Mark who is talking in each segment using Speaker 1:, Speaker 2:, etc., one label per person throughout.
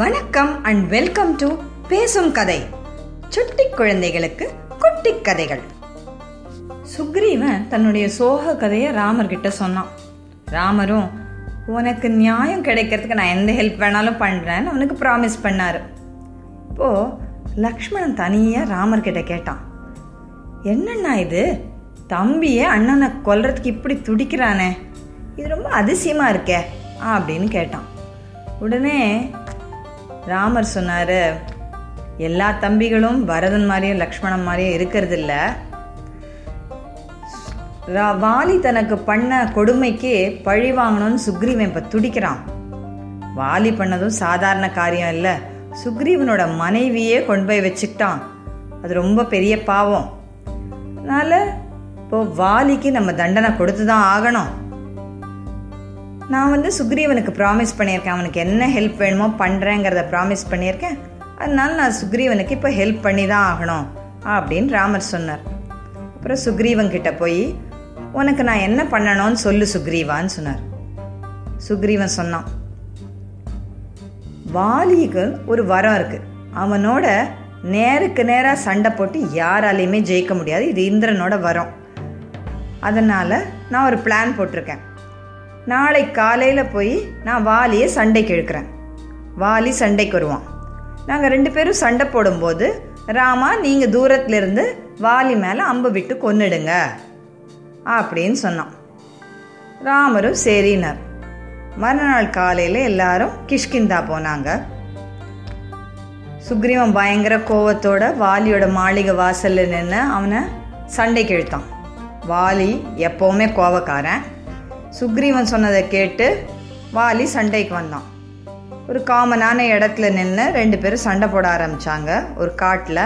Speaker 1: வணக்கம் and welcome to பேசும் கதை சுட்டி குழந்தைகளுக்கு குட்டி கதைகள் சுக்ரீவன் தன்னுடைய சோக கதையை ராமர்கிட்ட சொன்னான் ராமரும் உனக்கு நியாயம் கிடைக்கிறதுக்கு நான் எந்த ஹெல்ப் வேணாலும் பண்ணுறேன்னு அவனுக்கு ப்ராமிஸ் பண்ணாரு இப்போது லக்ஷ்மணன் தனியாக கிட்ட கேட்டான் என்னண்ணா இது தம்பியே அண்ணனை கொல்றதுக்கு இப்படி துடிக்கிறானே இது ரொம்ப அதிசயமாக இருக்கே அப்படின்னு கேட்டான் உடனே ராமர் சொன்னார் எல்லா தம்பிகளும் பரதன் மாதிரியும் லக்ஷ்மணன் மாதிரியும் இருக்கிறதில்ல வாலி தனக்கு பண்ண கொடுமைக்கு பழி வாங்கணும்னு சுக்ரீவன் இப்போ துடிக்கிறான் வாலி பண்ணதும் சாதாரண காரியம் இல்லை சுக்ரீவனோட மனைவியே கொண்டு போய் வச்சுக்கிட்டான் அது ரொம்ப பெரிய பாவம் அதனால் இப்போது வாலிக்கு நம்ம தண்டனை கொடுத்து தான் ஆகணும் நான் வந்து சுக்ரீவனுக்கு ப்ராமிஸ் பண்ணியிருக்கேன் அவனுக்கு என்ன ஹெல்ப் வேணுமோ பண்ணுறேங்கிறத ப்ராமிஸ் பண்ணியிருக்கேன் அதனால நான் சுக்ரீவனுக்கு இப்போ ஹெல்ப் பண்ணி தான் ஆகணும் அப்படின்னு ராமர் சொன்னார் அப்புறம் சுக்ரீவன்கிட்ட போய் உனக்கு நான் என்ன பண்ணணும்னு சொல்லு சுக்ரீவான்னு சொன்னார் சுக்ரீவன் சொன்னான் வாலிக்கு ஒரு வரம் இருக்குது அவனோட நேருக்கு நேராக சண்டை போட்டு யாராலையுமே ஜெயிக்க முடியாது இது இந்திரனோட வரம் அதனால் நான் ஒரு பிளான் போட்டிருக்கேன் நாளை காலையில் போய் நான் வாலியை சண்டைக்கு இழுக்கிறேன் வாலி சண்டைக்கு வருவான் நாங்கள் ரெண்டு பேரும் சண்டை போடும்போது ராமா நீங்கள் தூரத்துலேருந்து வாலி மேலே அம்பு விட்டு கொன்னுடுங்க அப்படின்னு சொன்னான் ராமரும் சரினார் மறுநாள் காலையில் எல்லாரும் கிஷ்கிந்தா போனாங்க சுக்ரீவன் பயங்கர கோவத்தோட வாலியோட மாளிகை வாசலில் நின்று அவனை சண்டைக்கு இழுத்தான் வாலி எப்போவுமே கோவக்காரன் சுக்ரீவன் சொன்னதை கேட்டு வாலி சண்டைக்கு வந்தான் ஒரு காமனான இடத்துல நின்று ரெண்டு பேரும் சண்டை போட ஆரம்பித்தாங்க ஒரு காட்டில்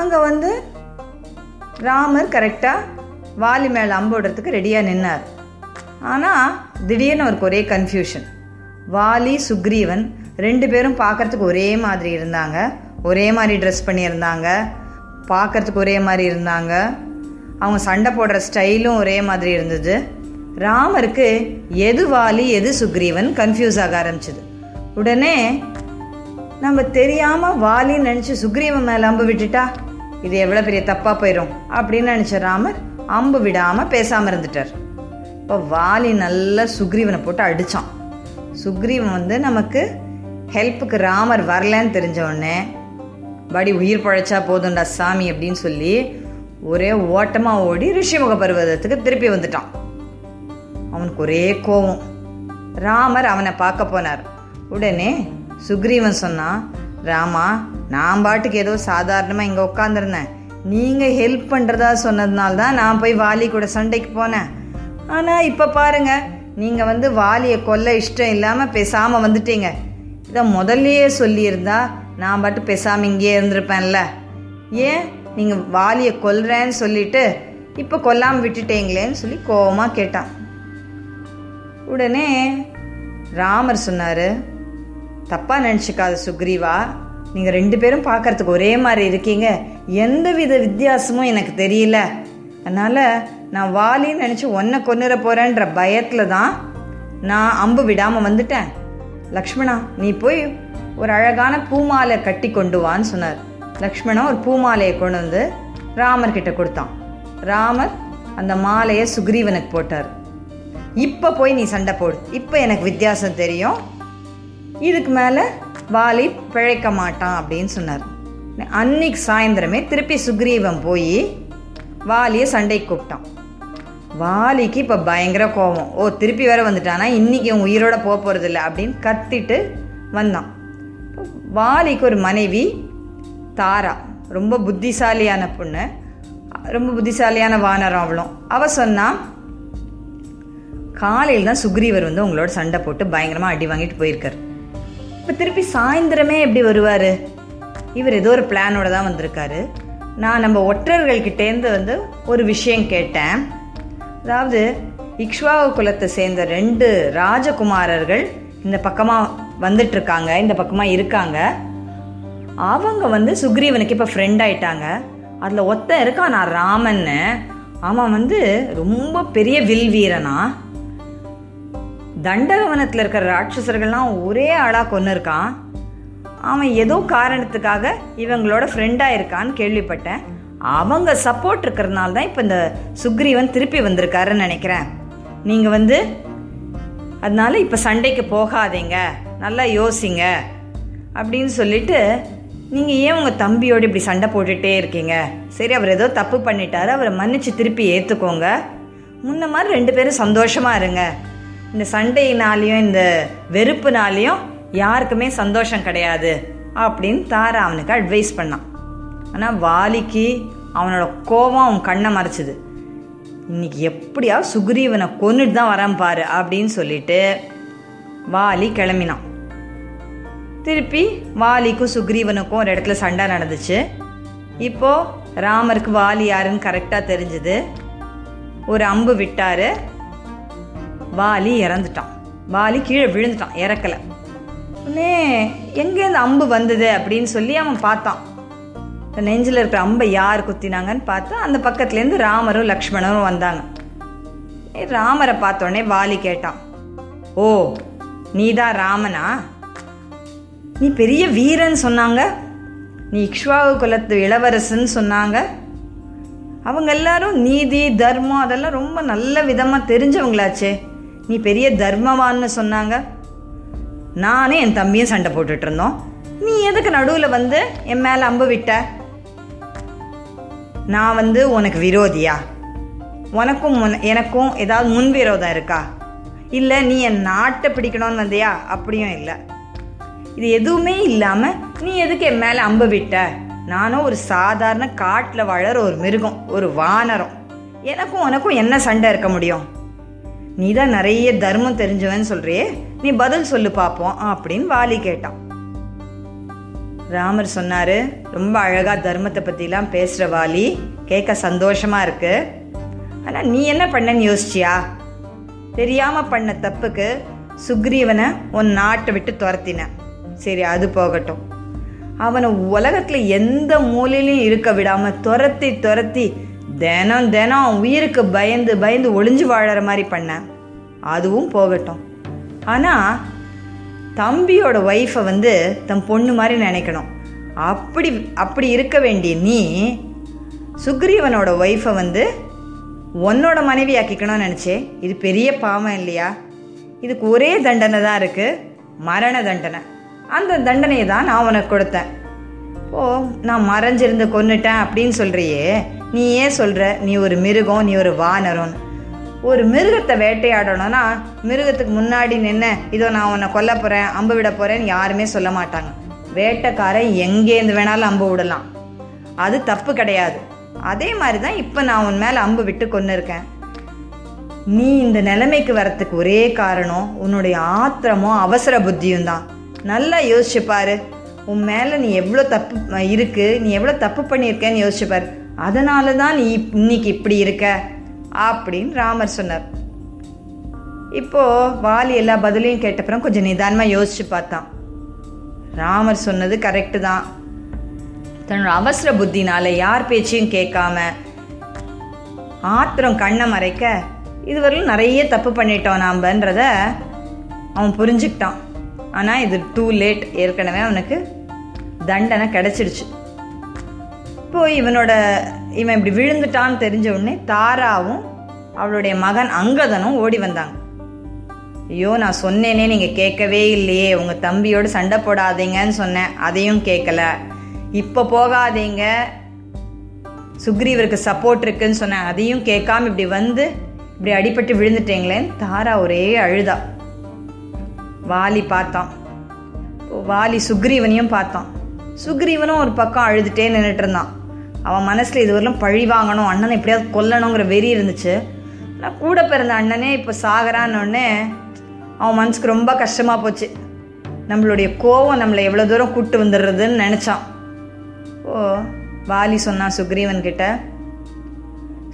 Speaker 1: அங்கே வந்து ராமர் கரெக்டாக வாலி மேலே அம்போடுறதுக்கு ரெடியாக நின்னார் ஆனால் திடீர்னு அவருக்கு ஒரே கன்ஃபியூஷன் வாலி சுக்ரீவன் ரெண்டு பேரும் பார்க்குறதுக்கு ஒரே மாதிரி இருந்தாங்க ஒரே மாதிரி ட்ரெஸ் பண்ணியிருந்தாங்க பார்க்குறதுக்கு ஒரே மாதிரி இருந்தாங்க அவங்க சண்டை போடுற ஸ்டைலும் ஒரே மாதிரி இருந்தது ராமருக்கு எது வாலி எது சுக்ரீவன் கன்ஃபியூஸ் ஆக ஆரம்பிச்சுது உடனே நம்ம தெரியாமல் வாலின்னு நினச்சி சுக்ரீவன் மேலே அம்பு விட்டுட்டா இது எவ்வளோ பெரிய தப்பாக போயிடும் அப்படின்னு நினச்ச ராமர் அம்பு விடாமல் பேசாமல் இருந்துட்டார் இப்போ வாலி நல்லா சுக்ரீவனை போட்டு அடித்தான் சுக்ரீவன் வந்து நமக்கு ஹெல்ப்புக்கு ராமர் வரலன்னு தெரிஞ்ச உடனே படி உயிர் பழைச்சா போதும்டா சாமி அப்படின்னு சொல்லி ஒரே ஓட்டமாக ஓடி ரிஷிமுக பருவதத்துக்கு திருப்பி வந்துட்டான் அவனுக்கு ஒரே கோபம் ராமர் அவனை பார்க்க போனார் உடனே சுக்ரீவன் சொன்னான் ராமா நான் பாட்டுக்கு ஏதோ சாதாரணமாக இங்கே உட்காந்துருந்தேன் நீங்கள் ஹெல்ப் பண்ணுறதா சொன்னதுனால தான் நான் போய் வாலி கூட சண்டைக்கு போனேன் ஆனால் இப்போ பாருங்கள் நீங்கள் வந்து வாலியை கொல்ல இஷ்டம் இல்லாமல் பேசாமல் வந்துட்டீங்க இதை முதல்லையே சொல்லியிருந்தா நான் பாட்டு பேசாமல் இங்கேயே இருந்திருப்பேன்ல ஏன் நீங்கள் வாலியை கொல்றேன்னு சொல்லிட்டு இப்போ கொல்லாமல் விட்டுட்டீங்களேன்னு சொல்லி கோபமாக கேட்டான் உடனே ராமர் சொன்னார் தப்பாக நினச்சிக்காத சுக்ரீவா நீங்கள் ரெண்டு பேரும் பார்க்குறதுக்கு ஒரே மாதிரி இருக்கீங்க எந்த வித வித்தியாசமும் எனக்கு தெரியல அதனால் நான் வாலின்னு நினச்சி ஒன்றை கொன்னுற போகிறேன்ற பயத்தில் தான் நான் அம்பு விடாமல் வந்துட்டேன் லக்ஷ்மணா நீ போய் ஒரு அழகான பூமாலை கட்டி கொண்டு வான்னு சொன்னார் லக்ஷ்மணன் ஒரு பூமாலையை கொண்டு வந்து ராமர்கிட்ட கொடுத்தான் ராமர் அந்த மாலையை சுக்ரீவனுக்கு போட்டார் இப்போ போய் நீ சண்டை போடு இப்போ எனக்கு வித்தியாசம் தெரியும் இதுக்கு மேலே வாலி பிழைக்க மாட்டான் அப்படின்னு சொன்னார் அன்னைக்கு சாயந்தரமே திருப்பி சுக்ரீவன் போய் வாலியை சண்டைக்கு கூப்பிட்டான் வாலிக்கு இப்போ பயங்கர கோபம் ஓ திருப்பி வேற வந்துட்டானா இன்றைக்கி உன் உயிரோட போக போகிறதில்ல அப்படின்னு கத்திட்டு வந்தான் வாலிக்கு ஒரு மனைவி தாரா ரொம்ப புத்திசாலியான பொண்ணு ரொம்ப புத்திசாலியான வானரம் அவளும் அவள் சொன்னால் காலையில் தான் சுக்ரீவர் வந்து உங்களோட சண்டை போட்டு பயங்கரமாக அடி வாங்கிட்டு போயிருக்கார் இப்போ திருப்பி சாயந்தரமே எப்படி வருவார் இவர் ஏதோ ஒரு பிளானோட தான் வந்திருக்காரு நான் நம்ம ஒற்றர்கள்கிட்டேருந்து வந்து ஒரு விஷயம் கேட்டேன் அதாவது இக்ஷ்வாகு குலத்தை சேர்ந்த ரெண்டு ராஜகுமாரர்கள் இந்த பக்கமாக வந்துட்டுருக்காங்க இந்த பக்கமாக இருக்காங்க அவங்க வந்து சுக்ரீவனுக்கு இப்போ ஃப்ரெண்ட் ஆயிட்டாங்க அதில் ஒத்த இருக்கான் நான் ராமன்னு அவன் வந்து ரொம்ப பெரிய வில் வீரனா தண்டகவனத்தில் இருக்கிற ராட்சசர்கள்லாம் ஒரே ஆளாக கொன்று இருக்கான் அவன் ஏதோ காரணத்துக்காக இவங்களோட ஃப்ரெண்டாக இருக்கான்னு கேள்விப்பட்டேன் அவங்க சப்போர்ட் இருக்கிறதுனால தான் இப்போ இந்த சுக்ரீவன் திருப்பி வந்திருக்காருன்னு நினைக்கிறேன் நீங்கள் வந்து அதனால் இப்போ சண்டைக்கு போகாதீங்க நல்லா யோசிங்க அப்படின்னு சொல்லிட்டு நீங்கள் ஏன் உங்கள் தம்பியோடு இப்படி சண்டை போட்டுகிட்டே இருக்கீங்க சரி அவர் ஏதோ தப்பு பண்ணிட்டாரு அவரை மன்னிச்சு திருப்பி ஏற்றுக்கோங்க முன்ன மாதிரி ரெண்டு பேரும் சந்தோஷமாக இருங்க இந்த சண்டையினாலையும் இந்த வெறுப்புனாலையும் யாருக்குமே சந்தோஷம் கிடையாது அப்படின்னு தாரா அவனுக்கு அட்வைஸ் பண்ணான் ஆனால் வாலிக்கு அவனோட கோபம் அவன் கண்ணை மறைச்சிது இன்னைக்கு எப்படியா சுக்ரீவனை கொன்னுட்டு தான் வரேன் பாரு அப்படின்னு சொல்லிட்டு வாலி கிளம்பினான் திருப்பி வாலிக்கும் சுக்ரீவனுக்கும் ஒரு இடத்துல சண்டை நடந்துச்சு இப்போது ராமருக்கு வாலி யாருன்னு கரெக்டாக தெரிஞ்சுது ஒரு அம்பு விட்டார் வாலி இறந்துட்டான் வாலி கீழே விழுந்துட்டான் இறக்கலை உடனே எங்கே இந்த அம்பு வந்தது அப்படின்னு சொல்லி அவன் பார்த்தான் நெஞ்சில் இருக்கிற அம்பை யார் குத்தினாங்கன்னு பார்த்தா அந்த பக்கத்துலேருந்து ராமரும் லக்ஷ்மணரும் வந்தாங்க ராமரை பார்த்தோடனே வாலி கேட்டான் ஓ நீ தான் ராமனா நீ பெரிய வீரன் சொன்னாங்க நீ இக்ஷ்வாகு குலத்து இளவரசன் சொன்னாங்க அவங்க எல்லாரும் நீதி தர்மம் அதெல்லாம் ரொம்ப நல்ல விதமாக தெரிஞ்சவங்களாச்சே நீ பெரிய தர்மவான்னு சொன்னாங்க நானும் என் தம்பியும் சண்டை போட்டுட்டு இருந்தோம் நீ எதுக்கு நடுவில் வந்து என் மேலே அம்பு விட்ட நான் வந்து உனக்கு விரோதியா உனக்கும் எனக்கும் ஏதாவது விரோதம் இருக்கா இல்லை நீ என் நாட்டை பிடிக்கணும்னு வந்தியா அப்படியும் இல்லை இது எதுவுமே இல்லாமல் நீ எதுக்கு என் மேலே அம்பு விட்ட நானும் ஒரு சாதாரண காட்டில் வளர ஒரு மிருகம் ஒரு வானரம் எனக்கும் உனக்கும் என்ன சண்டை இருக்க முடியும் நீ தான் நிறைய தர்மம் தெரிஞ்சவன்னு சொல்றியே நீ பதில் சொல்லு பார்ப்போம் அப்படின்னு வாலி கேட்டான் ராமர் சொன்னார் ரொம்ப அழகாக தர்மத்தை பற்றிலாம் பேசுகிற வாலி கேட்க சந்தோஷமாக இருக்கு ஆனால் நீ என்ன பண்ணன்னு யோசிச்சியா தெரியாமல் பண்ண தப்புக்கு சுக்ரீவனை உன் நாட்டை விட்டு துரத்தினேன் சரி அது போகட்டும் அவனை உலகத்தில் எந்த மூலையிலையும் இருக்க விடாமல் துரத்தி துரத்தி தினம் தினம் உயிருக்கு பயந்து பயந்து ஒளிஞ்சு வாழற மாதிரி பண்ணேன் அதுவும் போகட்டும் ஆனால் தம்பியோட ஒய்ஃபை வந்து தம் பொண்ணு மாதிரி நினைக்கணும் அப்படி அப்படி இருக்க வேண்டிய நீ சுக்ரீவனோட ஒய்ஃபை வந்து உன்னோட மனைவி ஆக்கிக்கணும்னு நினச்சே இது பெரிய பாவம் இல்லையா இதுக்கு ஒரே தண்டனை தான் இருக்குது மரண தண்டனை அந்த தண்டனையை தான் நான் உனக்கு கொடுத்தேன் ஓ நான் மறைஞ்சிருந்து கொன்னுட்டேன் அப்படின்னு சொல்கிறியே நீ ஏன் சொல்கிற நீ ஒரு மிருகம் நீ ஒரு வானரும் ஒரு மிருகத்தை வேட்டையாடணும்னா மிருகத்துக்கு முன்னாடி நின்று இதோ நான் உன்னை கொல்ல போகிறேன் அம்பு விட போகிறேன்னு யாருமே சொல்ல மாட்டாங்க வேட்டைக்காரன் எங்கேருந்து வேணாலும் அம்பு விடலாம் அது தப்பு கிடையாது அதே மாதிரி தான் இப்போ நான் உன் மேலே அம்பு விட்டு கொன்னு இருக்கேன் நீ இந்த நிலைமைக்கு வரத்துக்கு ஒரே காரணம் உன்னுடைய ஆத்திரமும் அவசர புத்தியும் தான் நல்லா யோசிச்சுப்பார் உன் மேலே நீ எவ்வளோ தப்பு இருக்குது நீ எவ்வளோ தப்பு பண்ணியிருக்கேன்னு யோசிச்சுப்பார் அதனால தான் நீ இன்னைக்கு இப்படி இருக்க அப்படின்னு ராமர் சொன்னார் இப்போது வாலி எல்லா பதிலையும் கேட்டப்புறம் கொஞ்சம் நிதானமாக யோசித்து பார்த்தான் ராமர் சொன்னது கரெக்டு தான் தன்னோட அவசர புத்தினால் யார் பேச்சையும் கேட்காம ஆத்திரம் கண்ணை மறைக்க இதுவரையிலும் நிறைய தப்பு பண்ணிட்டோம் நாம்பன்றத அவன் புரிஞ்சுக்கிட்டான் ஆனால் இது டூ லேட் ஏற்கனவே அவனுக்கு தண்டனை கிடச்சிடுச்சு போய் இவனோட இவன் இப்படி விழுந்துட்டான்னு தெரிஞ்ச உடனே தாராவும் அவளுடைய மகன் அங்கதனும் ஓடி வந்தாங்க ஐயோ நான் சொன்னேனே நீங்கள் கேட்கவே இல்லையே உங்கள் தம்பியோடு சண்டை போடாதீங்கன்னு சொன்னேன் அதையும் கேட்கல இப்போ போகாதீங்க சுக்ரீவருக்கு சப்போர்ட் இருக்குன்னு சொன்னேன் அதையும் கேட்காம இப்படி வந்து இப்படி அடிபட்டு விழுந்துட்டேங்களேன்னு தாரா ஒரே அழுதா வாலி பார்த்தான் வாலி சுக்ரீவனையும் பார்த்தான் சுக்ரீவனும் ஒரு பக்கம் அழுதுகிட்டே நின்றுட்டு இருந்தான் அவன் மனசில் இதுவரையிலும் பழி வாங்கணும் அண்ணனை எப்படியாவது கொல்லணுங்கிற வெறி இருந்துச்சு ஆனால் கூட பிறந்த அண்ணனே இப்போ சாகரான்னொடனே அவன் மனசுக்கு ரொம்ப கஷ்டமாக போச்சு நம்மளுடைய கோவம் நம்மளை எவ்வளோ தூரம் கூப்பிட்டு வந்துடுறதுன்னு நினச்சான் ஓ வாலி சொன்னான் சுக்ரீவன்கிட்ட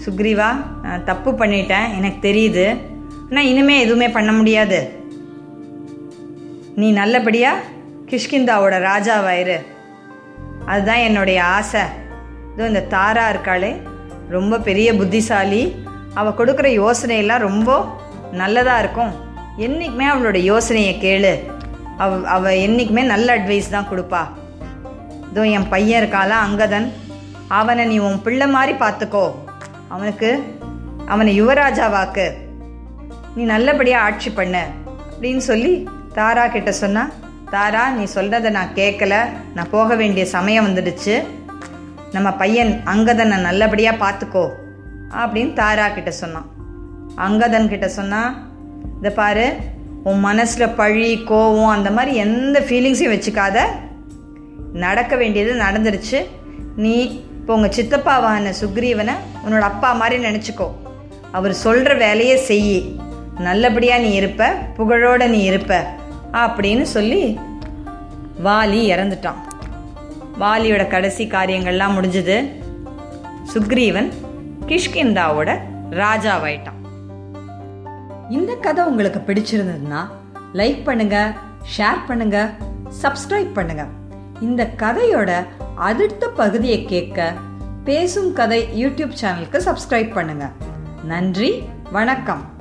Speaker 1: சுக்ரீவா நான் தப்பு பண்ணிட்டேன் எனக்கு தெரியுது ஆனால் இனிமேல் எதுவுமே பண்ண முடியாது நீ நல்லபடியாக கிஷ்கிந்தாவோட ராஜாவாயிரு அதுதான் என்னுடைய ஆசை இதோ இந்த தாரா இருக்காளே ரொம்ப பெரிய புத்திசாலி அவள் கொடுக்குற யோசனையெல்லாம் ரொம்ப நல்லதாக இருக்கும் என்றைக்குமே அவளோட யோசனையை கேளு அவ அவள் என்றைக்குமே நல்ல அட்வைஸ் தான் கொடுப்பா இதோ என் பையன் இருக்காளா அங்கதன் அவனை நீ உன் பிள்ளை மாதிரி பார்த்துக்கோ அவனுக்கு அவனை யுவராஜாவாக்கு நீ நல்லபடியாக ஆட்சி பண்ணு அப்படின்னு சொல்லி தாரா கிட்ட சொன்னா தாரா நீ சொல்கிறத நான் கேட்கல நான் போக வேண்டிய சமயம் வந்துடுச்சு நம்ம பையன் அங்கதனை நல்லபடியாக பார்த்துக்கோ அப்படின்னு தாரா கிட்ட சொன்னான் அங்கதன் கிட்ட சொன்னால் இதை பாரு உன் மனசில் பழி கோவம் அந்த மாதிரி எந்த ஃபீலிங்ஸையும் வச்சுக்காத நடக்க வேண்டியது நடந்துருச்சு நீ இப்போ உங்கள் சித்தப்பாவான சுக்ரீவனை உன்னோட அப்பா மாதிரி நினச்சிக்கோ அவர் சொல்கிற வேலையை செய் நல்லபடியாக நீ இருப்ப புகழோடு நீ இருப்ப அப்படின்னு சொல்லி வாலி இறந்துட்டான் வாலியோட கடைசி காரியங்கள்லாம் முடிஞ்சது சுக்ரீவன் கிஷ்கிந்தாவோட ராஜாவாயிட்டான்
Speaker 2: இந்த கதை உங்களுக்கு பிடிச்சிருந்ததுன்னா லைக் பண்ணுங்க ஷேர் பண்ணுங்க சப்ஸ்கிரைப் பண்ணுங்க இந்த கதையோட அடுத்த பகுதியை கேட்க பேசும் கதை யூடியூப் சேனலுக்கு சப்ஸ்கிரைப் பண்ணுங்க நன்றி வணக்கம்